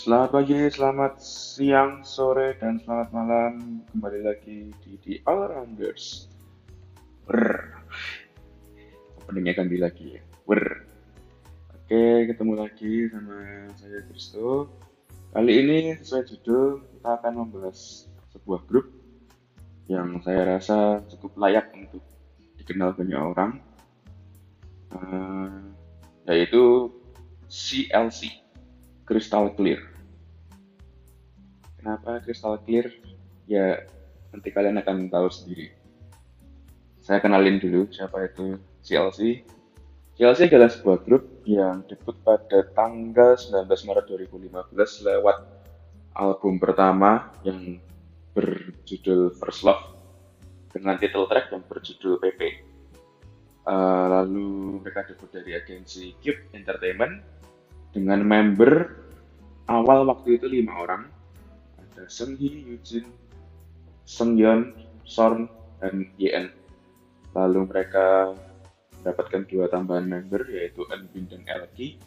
Selamat pagi, selamat siang, sore, dan selamat malam. Kembali lagi di The All Rounders. Wer. Openingnya ganti lagi ya. Wer. Oke, ketemu lagi sama saya Kristo. Kali ini sesuai judul kita akan membahas sebuah grup yang saya rasa cukup layak untuk dikenal banyak orang, uh, yaitu CLC crystal clear. Kenapa crystal clear? Ya nanti kalian akan tahu sendiri. Saya kenalin dulu siapa itu CLC. CLC adalah sebuah grup yang debut pada tanggal 19 Maret 2015 lewat album pertama yang berjudul First Love dengan title track yang berjudul PP. Uh, eh, lalu mereka debut dari agensi Cube Entertainment dengan member awal waktu itu lima orang ada Seng Hee, Yujin, Seng Yeon, Sorn, dan Yen. Lalu mereka mendapatkan dua tambahan member yaitu Bin dan Elki.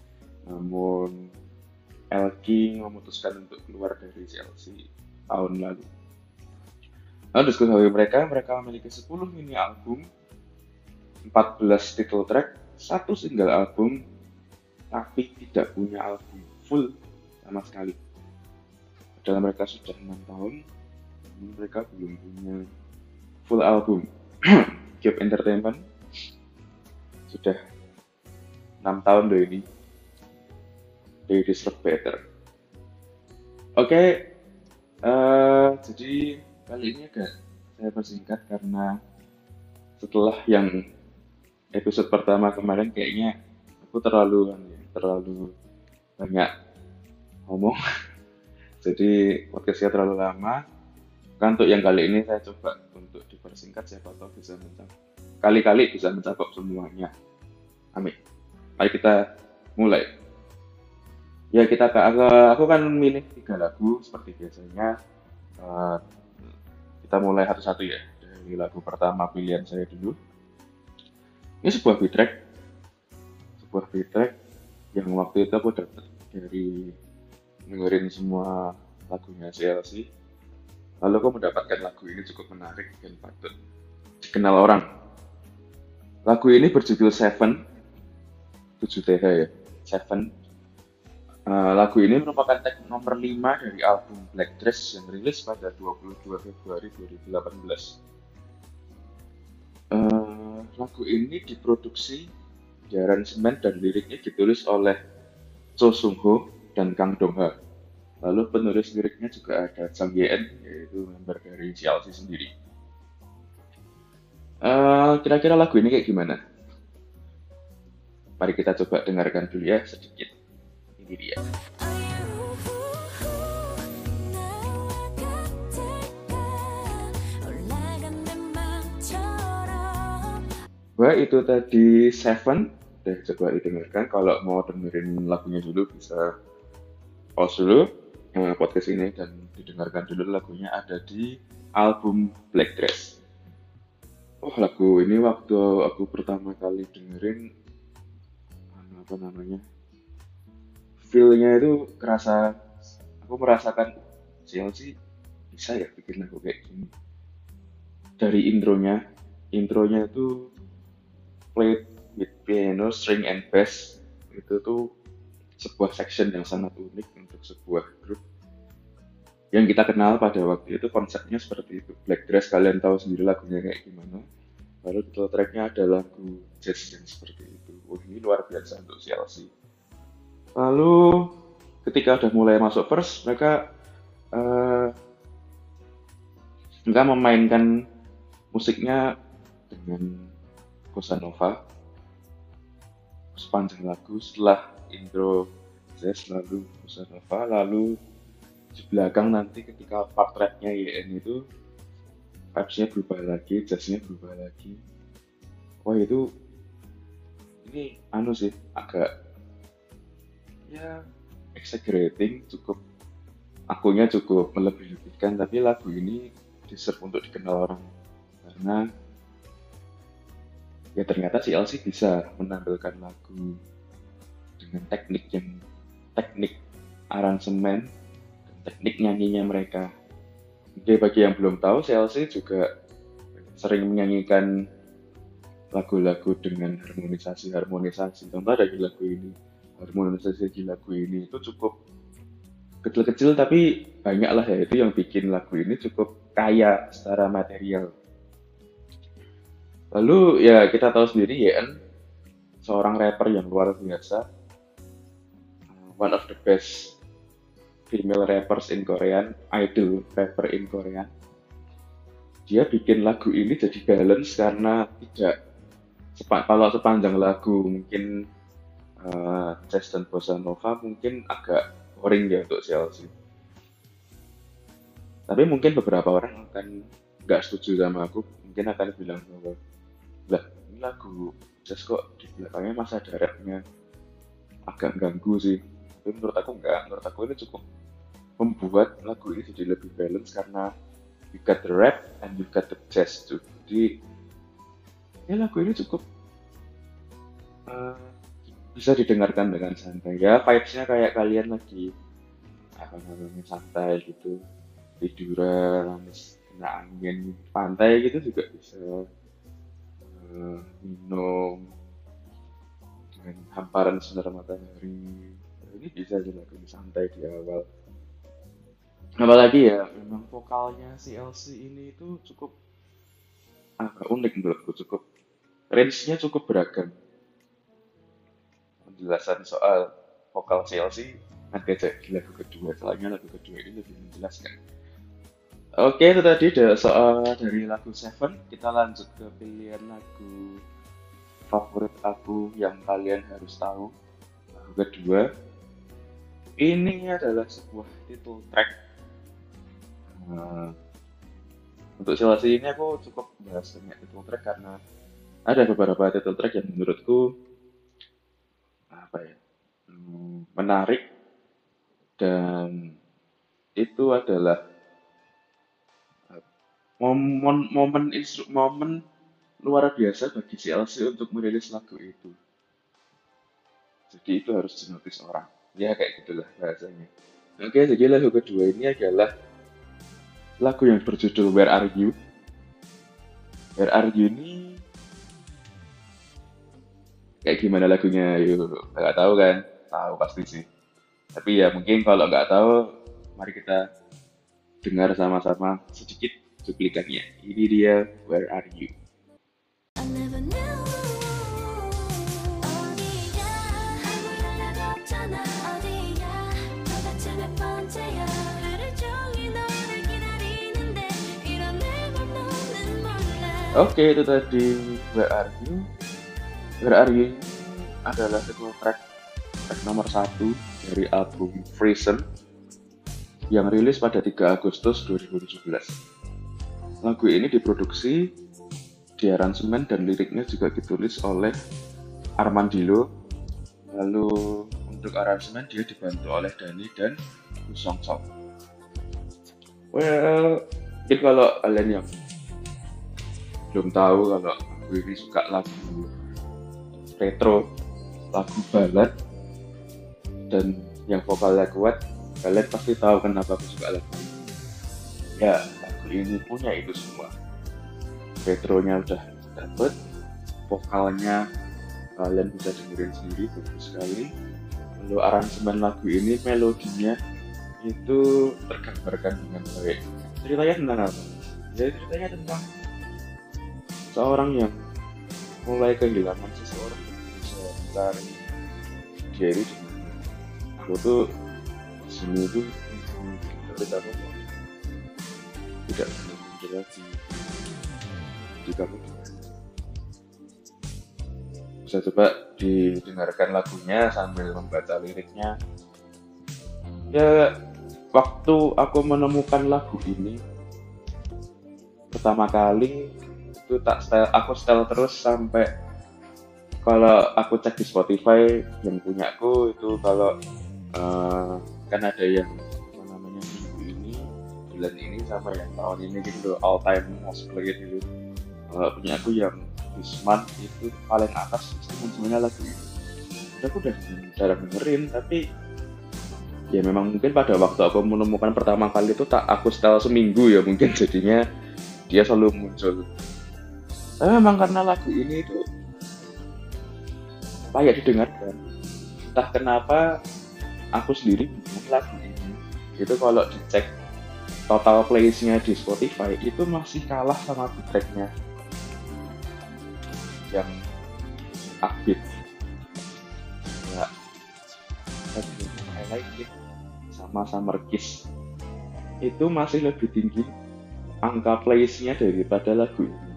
Namun Elki memutuskan untuk keluar dari CLC tahun lalu. Lalu diskusi mereka, mereka memiliki 10 mini album, 14 title track, satu single album, tapi tidak punya album full sama sekali. Padahal mereka sudah enam tahun, mereka belum punya full album. Cube Entertainment sudah enam tahun loh ini. They deserve better. Oke, okay, uh, eh, jadi kali ini agak saya persingkat karena setelah yang episode pertama kemarin kayaknya aku terlalu terlalu banyak ngomong. Jadi podcastnya terlalu lama. Kan untuk yang kali ini saya coba untuk dipersingkat siapa tahu bisa mencakup kali-kali bisa mencakup semuanya. Amin. Mari kita mulai. Ya kita aku, aku kan milih tiga lagu seperti biasanya. Uh, kita mulai satu-satu ya. Dari lagu pertama pilihan saya dulu. Ini sebuah beat track sebuah beat track yang waktu itu aku dapat dari dengerin semua lagunya CLC lalu aku mendapatkan lagu ini cukup menarik dan patut dikenal orang. Lagu ini berjudul Seven. 7 TH ya Seven. Uh, lagu ini merupakan tag nomor 5 dari album Black Dress yang rilis pada 22 Februari 2018 uh, lagu ini diproduksi di aransemen dan liriknya ditulis oleh Cho Sung Ho dan Kang Dong Ha. Lalu penulis liriknya juga ada Chang Yen, yaitu member dari CLC sendiri. eh, kira-kira lagu ini kayak gimana? Mari kita coba dengarkan dulu ya sedikit. Ini dia. Wah itu tadi Seven deh coba didengarkan. Kalau mau dengerin lagunya dulu bisa pause dulu eh, podcast ini dan didengarkan dulu. Lagunya ada di album Black Dress. Oh lagu ini waktu aku pertama kali dengerin apa namanya feelnya itu kerasa aku merasakan CLC bisa ya bikin lagu kayak gini? Dari intronya intronya itu play with piano, string and bass itu tuh sebuah section yang sangat unik untuk sebuah grup. Yang kita kenal pada waktu itu konsepnya seperti itu. Black Dress kalian tahu sendiri lagunya kayak gimana. Lalu title tracknya ada lagu jazz yang seperti itu. Wah ini luar biasa untuk CLC lalu ketika udah mulai masuk first mereka uh, mereka memainkan musiknya dengan bossa sepanjang lagu setelah intro jazz lalu nova lalu di belakang nanti ketika part rapnya YN itu vibes-nya berubah lagi jazznya berubah lagi. Wah itu ini anu sih agak ya exaggerating cukup akunya cukup melebih-lebihkan tapi lagu ini deserve untuk dikenal orang. Karena ya ternyata si LC bisa menampilkan lagu dengan teknik yang teknik aransemen teknik nyanyinya mereka Oke, bagi yang belum tahu, CLC juga sering menyanyikan lagu-lagu dengan harmonisasi-harmonisasi. Contoh dari lagu ini, harmonisasi di lagu ini itu cukup kecil-kecil tapi banyak lah ya itu yang bikin lagu ini cukup kaya secara material. Lalu ya kita tahu sendiri ya seorang rapper yang luar biasa, one of the best female rappers in Korean, idol rapper in Korea. Dia bikin lagu ini jadi balance karena tidak sepa, kalau sepanjang lagu mungkin uh, jazz dan bossa nova mungkin agak boring ya untuk CLC. Tapi mungkin beberapa orang akan nggak setuju sama aku, mungkin akan bilang bahwa lah ini lagu jazz kok di belakangnya masa ada rapnya. Agak ganggu sih. Tapi menurut aku enggak, menurut aku ini cukup membuat lagu ini jadi lebih balance karena you got the rap and you got the jazz tuh. Jadi ya lagu ini cukup uh, bisa didengarkan dengan santai. Ya vibesnya kayak kalian lagi apa namanya santai gitu. Tiduran kena angin pantai gitu juga bisa minum dengan hamparan sinar matahari. Ini bisa dilakukan santai di awal. Apalagi ya memang vokalnya si LC ini itu cukup agak unik menurutku cukup range-nya cukup beragam. Penjelasan soal vokal CLC aja di lagu kedua. Soalnya lagu kedua ini lebih menjelaskan oke itu tadi soal dari lagu Seven. Kita lanjut ke pilihan lagu favorit aku yang kalian harus tahu. Lagu kedua. Ini adalah sebuah title track. Nah, untuk Chelsea ini aku cukup bahas banyak title track karena ada beberapa title track yang menurutku apa ya hmm, menarik. Dan itu adalah momen momen momen luar biasa bagi CLC untuk merilis lagu itu. Jadi itu harus dinotis orang. Ya kayak gitulah bahasanya. Oke, jadi lagu kedua ini adalah lagu yang berjudul Where Are You. Where Are You ini kayak gimana lagunya yuk nggak tahu kan tahu pasti sih tapi ya mungkin kalau nggak tahu mari kita dengar sama-sama sedikit cuplikannya. Ini dia Where Are You? Oke, itu tadi Where Are You? Where Are You adalah sebuah track, track nomor satu dari album Freezen yang rilis pada 3 Agustus 2017. Lagu ini diproduksi, diaransemen dan liriknya juga ditulis oleh Armandilo. Lalu untuk aransemen dia dibantu oleh Dani dan Song Song. Well, mungkin kalau kalian yang belum tahu kalau aku ini suka lagu retro lagu balad dan yang vokalnya kuat kalian pasti tahu kenapa aku suka lagu ini ya ini punya itu semua. Retronya udah dapet vokalnya kalian bisa dengerin sendiri bagus sekali. Lalu aransemen lagu ini melodinya itu tergambarkan dengan baik. Ceritanya tentang apa? jadi ceritanya tentang seorang yang mulai kehilangan seseorang. Mencari Jerry. Aku tuh sini tuh tapi aku tidak menjelaskan di kamu bisa coba didengarkan lagunya sambil membaca liriknya. Ya waktu aku menemukan lagu ini pertama kali itu tak style aku style terus sampai kalau aku cek di Spotify yang punya aku itu kalau uh, kan ada yang bulan ini sama yang tahun ini gitu all time most played gitu. Kalau punya aku yang this itu paling atas itu semuanya lagu udah aku udah jarang dengerin tapi ya memang mungkin pada waktu aku menemukan pertama kali itu tak aku setel seminggu ya mungkin jadinya dia selalu muncul. Tapi memang karena lagu ini itu layak didengarkan. Entah kenapa aku sendiri lagu ini. Itu kalau dicek total playsnya di Spotify itu masih kalah sama tracknya yang upbeat. Ya I like it sama Summer Kiss. Itu masih lebih tinggi angka playsnya daripada lagu ini.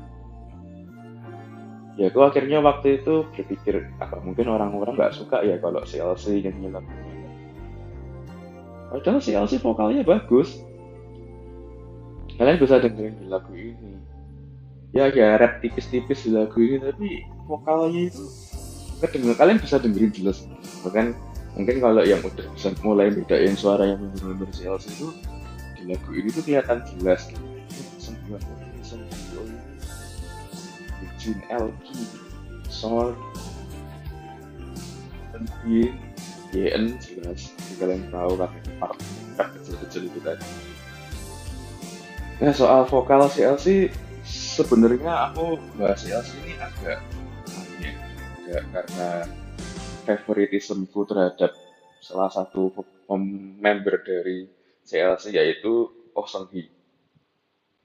Ya aku akhirnya waktu itu berpikir apa mungkin orang-orang nggak suka ya kalau CLC nyanyi lagu padahal CLC vokalnya bagus kalian bisa dengerin di lagu ini. Ya ya rap tipis-tipis di lagu ini tapi vokalnya itu kedenger kalian bisa dengerin jelas bahkan mungkin kalau yang udah bisa mulai bedain suara yang benar-benar CLC itu di lagu ini tuh kelihatan jelas. Sembilan sembilan Jin LG Sword Tentin YN jelas. Kalian tahu kan part kecil-kecil itu tadi Nah soal vokal CLC sebenarnya aku bahas CLC ini agak aneh, agak karena favoritismku terhadap salah satu member dari CLC yaitu Oh Seung Hee.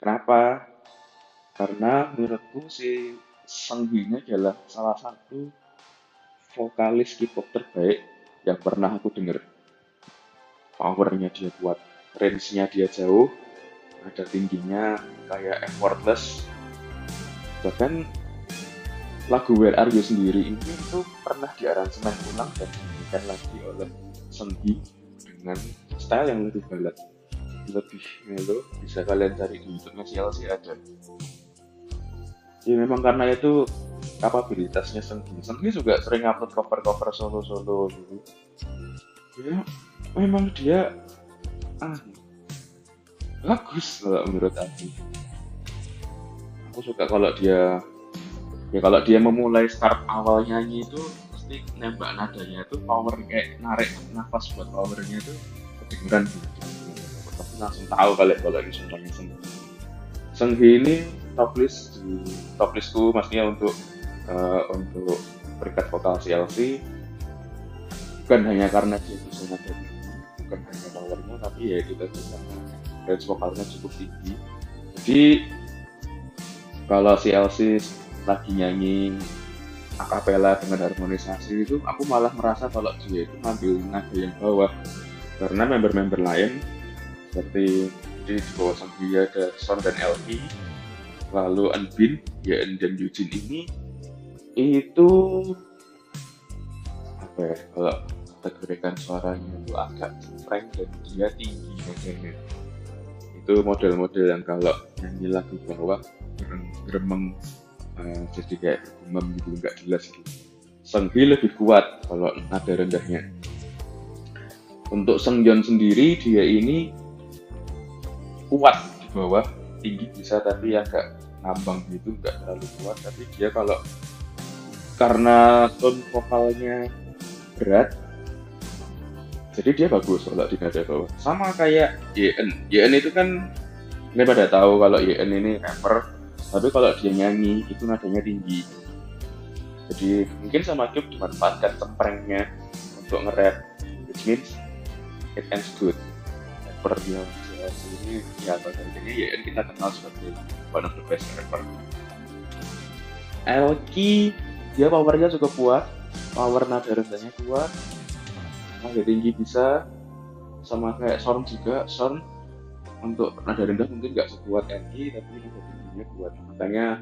Kenapa? Karena menurutku si Seung Hee adalah salah satu vokalis K-pop terbaik yang pernah aku dengar. Powernya dia kuat, range-nya dia jauh, ada tingginya kayak effortless. Bahkan lagu Where Are You sendiri ini itu pernah diaransemen ulang dan dinyanyikan lagi oleh Senggi dengan style yang lebih balat lebih melo. Bisa kalian cari di YouTube-nya CLC ada ya memang karena itu kapabilitasnya Senggi Senggi juga sering upload cover-cover solo-solo gitu ya memang dia ah bagus kalau menurut aku. Aku suka kalau dia ya kalau dia memulai start awal nyanyi itu pasti nembak nadanya itu power kayak narik nafas buat powernya itu kedengeran gitu. Tapi langsung tahu kalian kalau ini suaranya Senghi. Senghi ini top list di top listku maksudnya untuk uh, untuk berkat vokal CLC bukan hanya karena dia bisa nada bukan hanya powernya tapi ya tadi. karena range vokalnya cukup tinggi. Jadi kalau si LC lagi nyanyi akapela dengan harmonisasi itu aku malah merasa kalau dia itu ngambil nada yang bawah. Karena member-member lain seperti di bawah dia ada Son dan LI lalu Anbin ya dan Yujin ini itu apa ya kalau kategorikan suaranya itu agak frank dan dia tinggi nadanya itu model-model yang kalau nyanyi lagu bawah geremeng uh, jadi kayak gumam gitu nggak jelas gitu. Senghi lebih kuat kalau nada rendahnya. Untuk Sengyeon sendiri dia ini kuat di bawah tinggi bisa tapi agak ngambang gitu nggak terlalu kuat. Tapi dia kalau karena tone vokalnya berat jadi dia bagus kalau di nada bawah. Sama kayak YN YN itu kan ini pada tahu kalau YN ini rapper tapi kalau dia nyanyi itu nadanya tinggi. Jadi mungkin sama Cube dimanfaatkan cemprengnya untuk nge-rap which means it ends good. Rapper yang ini ya bahkan jadi YN kita kenal sebagai one of the best rapper. Elki dia powernya cukup kuat power nada rendahnya kuat nada tinggi bisa sama kayak Son juga. Son untuk nada rendah mungkin nggak sekuat NI tapi nada tingginya kuat. Makanya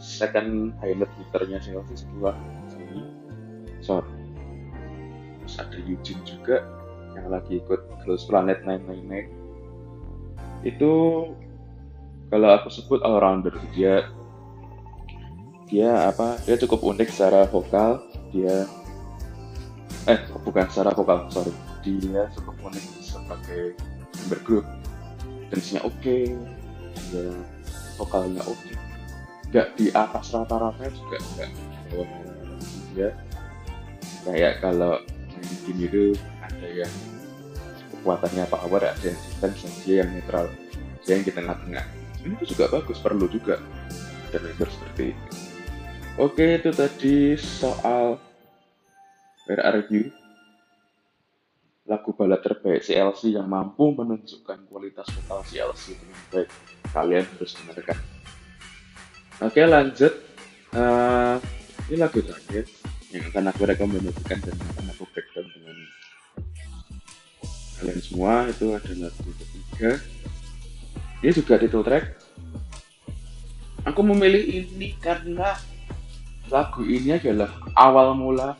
second highlight liternya Chelsea setelah ini Son terus ada Eugene juga yang lagi ikut Girls Planet 999 itu kalau aku sebut all rounder dia dia apa dia cukup unik secara vokal. Dia eh bukan secara vokal sorry. Dia cukup unik sebagai member grup dance-nya oke okay, dia vokalnya oke. Okay. nggak di atas rata-rata juga nggak bawah dia kayak kalau game itu ada yang kekuatannya power ada yang defense dan dia yang netral. Dia yang di tengah-tengah. Ini tuh juga bagus perlu juga. Ada member seperti itu. Oke itu tadi soal review lagu balad terbaik CLC yang mampu menunjukkan kualitas vokal CLC dengan baik. Kalian harus dengarkan. Oke lanjut. Uh, ini lagu terakhir yang akan aku rekomendasikan dan akan aku breakdown dengan kalian semua itu ada lagu ketiga. Dia juga title track. Aku memilih ini karena lagu ini adalah awal mula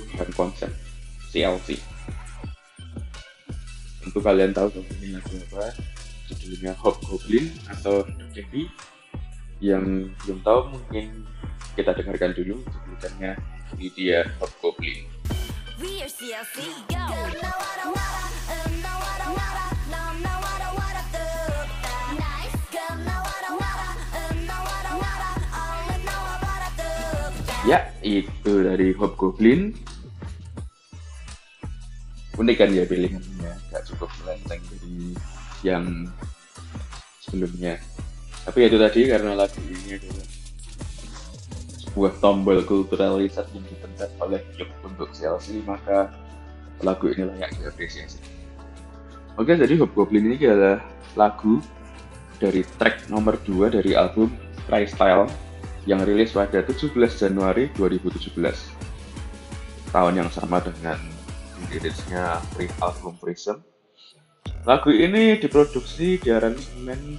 perubahan konsep CLC tentu kalian tahu dong ini lagu apa? Judulnya Hobgoblin atau The yang belum tahu mungkin kita dengarkan dulu judulnya. Ini dia Hobgoblin We are CLC, go! Itu dari Hobgoblin unik kan ya pilihannya gak cukup melenceng dari yang sebelumnya. Tapi itu tadi karena lagu ini adalah sebuah tombol kultural riset yang dipencet oleh klub untuk CLC maka lagu ini layak diapresiasi. Oke jadi Hobgoblin ini adalah lagu dari track nomor 2 dari album Try Style yang rilis pada 17 Januari 2017 tahun yang sama dengan dirilisnya album Prism. Lagu ini diproduksi di aransemen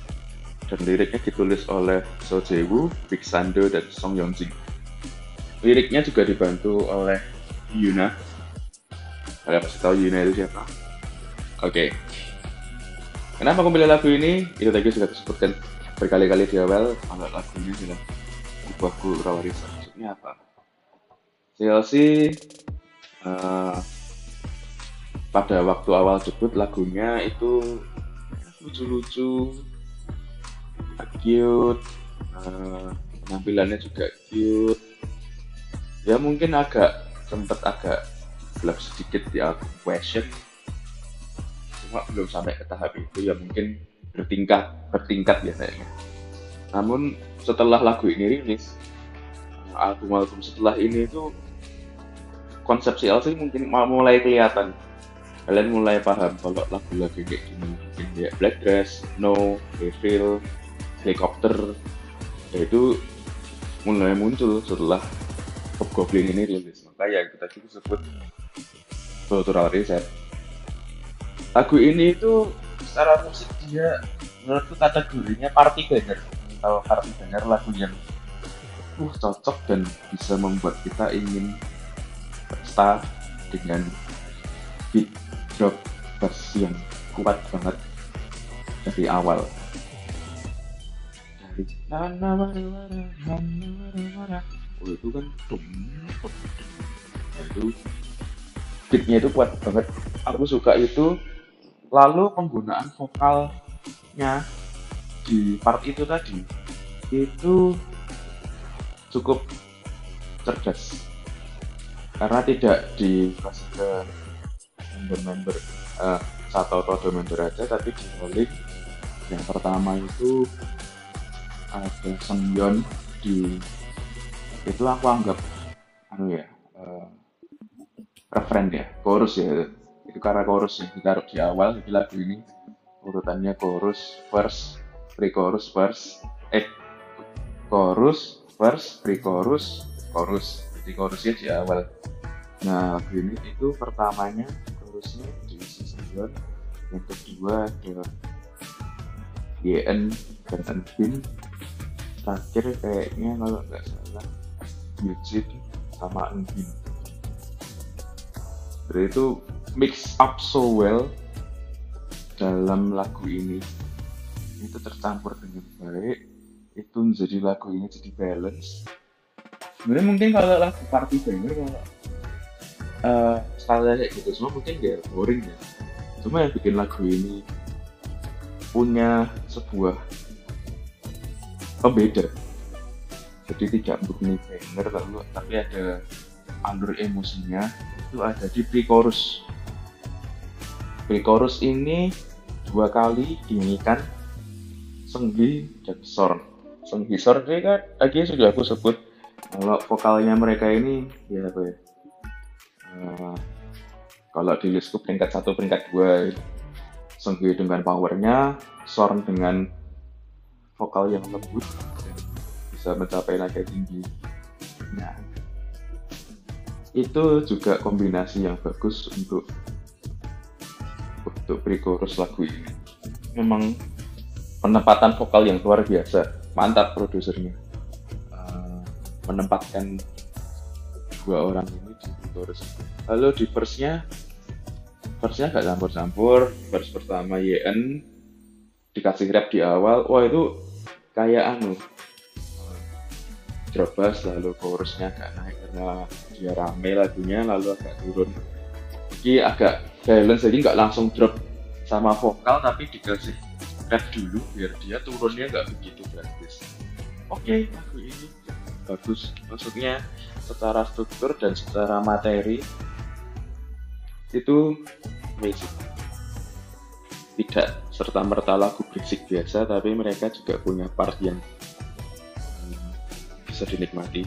dan liriknya ditulis oleh So Jae-woo, Big Sando, dan Song Yeon-jin. Liriknya juga dibantu oleh Yuna. Kalian pasti tahu Yuna itu siapa? Oke. Okay. Kenapa aku pilih lagu ini? Itu tadi sudah disebutkan berkali-kali di awal. Kalau lagu ini kultural warisan. Maksudnya apa? CLC uh, pada waktu awal debut lagunya itu lucu-lucu cute uh, penampilannya juga cute ya mungkin agak sempat agak gelap sedikit di album question cuma belum sampai ke tahap itu ya mungkin bertingkat bertingkat biasanya namun setelah lagu ini rilis album-album setelah ini itu konsep CLC mungkin mulai kelihatan. Kalian mulai paham kalau lagu-lagu kayak gini. Ya Black Dress, No, Devil, Helicopter. Ya itu mulai muncul setelah Pop Goblin ini rilis. Maka yang kita juga sebut cultural reset. Lagu ini itu secara musik dia menurutku kategorinya party banger atau party banger lagu yang uh cocok dan bisa membuat kita ingin pesta dengan beat drop bass yang kuat banget dari awal. Dari oh itu kan nah, itu beatnya itu kuat banget. Aku suka itu. Lalu penggunaan vokalnya di part itu tadi itu cukup cerdas. Karena tidak dikasih ke member-member uh, satu atau dua member aja tapi di balik yang pertama itu ada Sengyeon di itu aku anggap anu ya uh, referen ya chorus ya. Itu karena chorus yang ditaruh di awal di lagu ini urutannya chorus verse pre-chorus verse eh chorus verse pre-chorus chorus jadi chorusnya di awal. Nah lagu ini itu pertamanya harusnya di season yang kedua ada YN dan Enbin terakhir kayaknya kalau nggak salah Yujin sama Enbin jadi itu mix up so well dalam lagu ini itu tercampur dengan baik itu menjadi lagu ini jadi balance. Sebenarnya mungkin kalau lagu party banger kalau uh, style kayak gitu semua mungkin gak boring ya. Cuma yang bikin lagu ini punya sebuah pembeda. Jadi tidak murni banger lalu tapi ada alur emosinya itu ada di pre-chorus. Pre-chorus ini dua kali dinyanyikan Senggi dan Sorn. Senggi Sorn ini kan tadi sudah aku sebut. Kalau vokalnya mereka ini ya apa ya? Uh, kalau di listku peringkat satu peringkat dua Senggi dengan powernya Sorn dengan vokal yang lembut bisa mencapai nada tinggi. Nah itu juga kombinasi yang bagus untuk untuk pre-chorus lagu ini. Memang penempatan vokal yang luar biasa. Mantap produsernya. Uh, menempatkan dua orang ini di chorus. Lalu di verse-nya verse-nya gak campur-campur. Verse pertama YN dikasih rap di awal. Wah itu kayak anu drop bass lalu chorusnya agak naik karena dia rame lagunya lalu agak turun. Jadi agak balance jadi nggak langsung drop sama vokal tapi dikasih rap dulu biar dia turunnya nggak begitu drastis. Oke, lagu ini bagus. Maksudnya secara struktur dan secara materi itu amazing. Tidak serta merta lagu berisik biasa, tapi mereka juga punya part yang bisa dinikmati.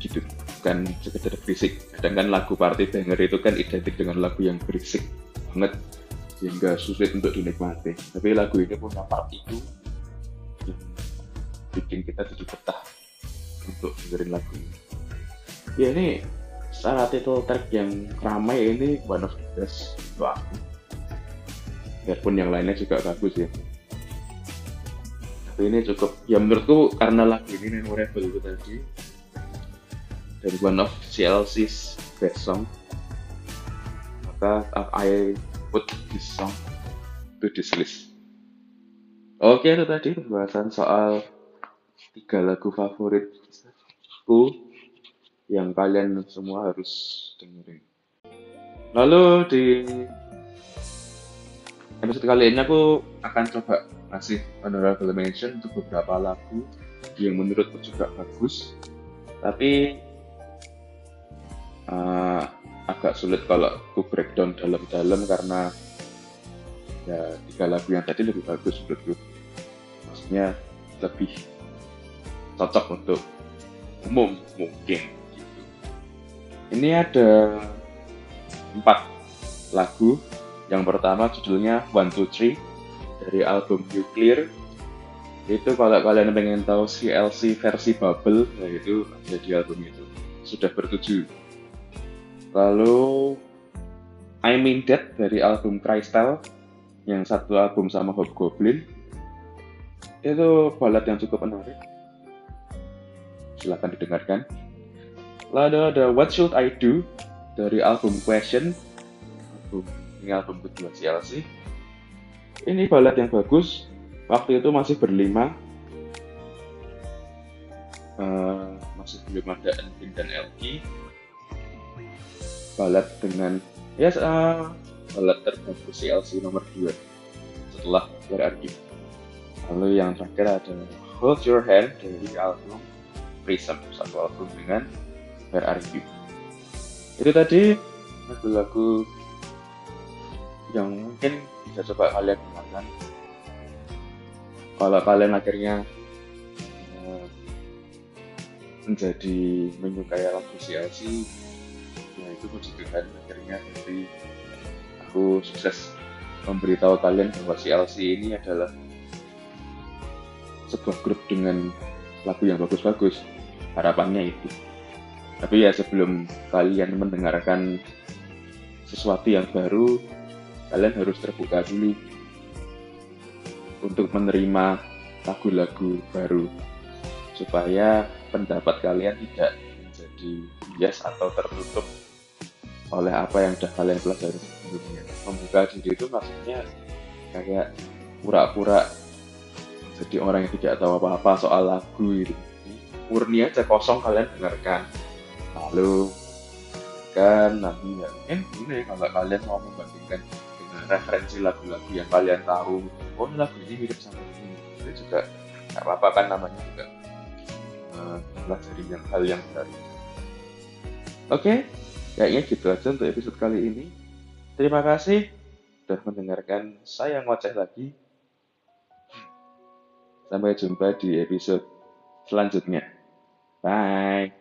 Gitu, bukan sekedar berisik. Kadang kan lagu party banger itu kan identik dengan lagu yang berisik banget sehingga sulit untuk dinikmati. Tapi lagu ini punya part itu bikin kita jadi betah untuk dengerin lagu ini. Ya ini secara title track yang ramai ini one of the best untuk aku. Biarpun yang lainnya juga bagus ya. Tapi ini cukup, ya menurutku karena lagu ini memorable itu tadi. Dan one of CLC's best song. Maka I put this song to this list. Oke, itu tadi pembahasan soal tiga lagu favoritku yang kalian semua harus dengerin. Lalu di episode kali ini aku akan coba ngasih honorable mention untuk beberapa lagu yang menurutku juga bagus, tapi uh, agak sulit kalau aku breakdown dalam-dalam karena ya tiga lagu yang tadi lebih bagus menurutku. Maksudnya lebih cocok untuk umum mungkin gitu. ini ada empat lagu. Yang pertama judulnya One Two Three dari album Nuclear. Itu kalau kalian pengen tahu CLC versi Bubble nah itu ada di album itu. Sudah bertujuh Lalu I Mean That dari album Crystal yang satu album sama Hobgoblin itu balad yang cukup menarik. Silahkan didengarkan. Lalu ada What Should I Do dari album Question. Album, ini album kedua CLC. Ini balad yang bagus. Waktu itu masih berlima. Uh, masih belum ada Envin dan Elki balad dengan ya yes, uh, balad terbagus CLC nomor 2 setelah berarti lalu yang terakhir ada Hold Your Hand dari album Prism satu album dengan berarti itu tadi lagu-lagu yang mungkin bisa coba kalian dengarkan. Kalau kalian akhirnya uh, menjadi menyukai lagu CLC itu puji Tuhan akhirnya nanti aku sukses memberitahu kalian bahwa CLC ini adalah sebuah grup dengan lagu yang bagus-bagus harapannya itu. Tapi ya sebelum kalian mendengarkan sesuatu yang baru kalian harus terbuka dulu untuk menerima lagu-lagu baru supaya pendapat kalian tidak menjadi bias atau tertutup oleh apa yang sudah kalian pelajari sebelumnya. Membuka diri itu maksudnya kayak pura-pura jadi orang yang tidak tahu apa-apa soal lagu itu murni aja kosong kalian dengarkan. Lalu kan nanti ya mungkin ini kalau kalian mau membandingkan dengan referensi lagu-lagu yang kalian tahu oh lagu ini mirip sama ini. Itu juga nggak apa-apa kan namanya juga uh, pelajari yang hal yang baru. Oke? okay? Kayaknya gitu aja untuk episode kali ini. Terima kasih sudah mendengarkan saya ngoceh lagi. Sampai jumpa di episode selanjutnya. Bye.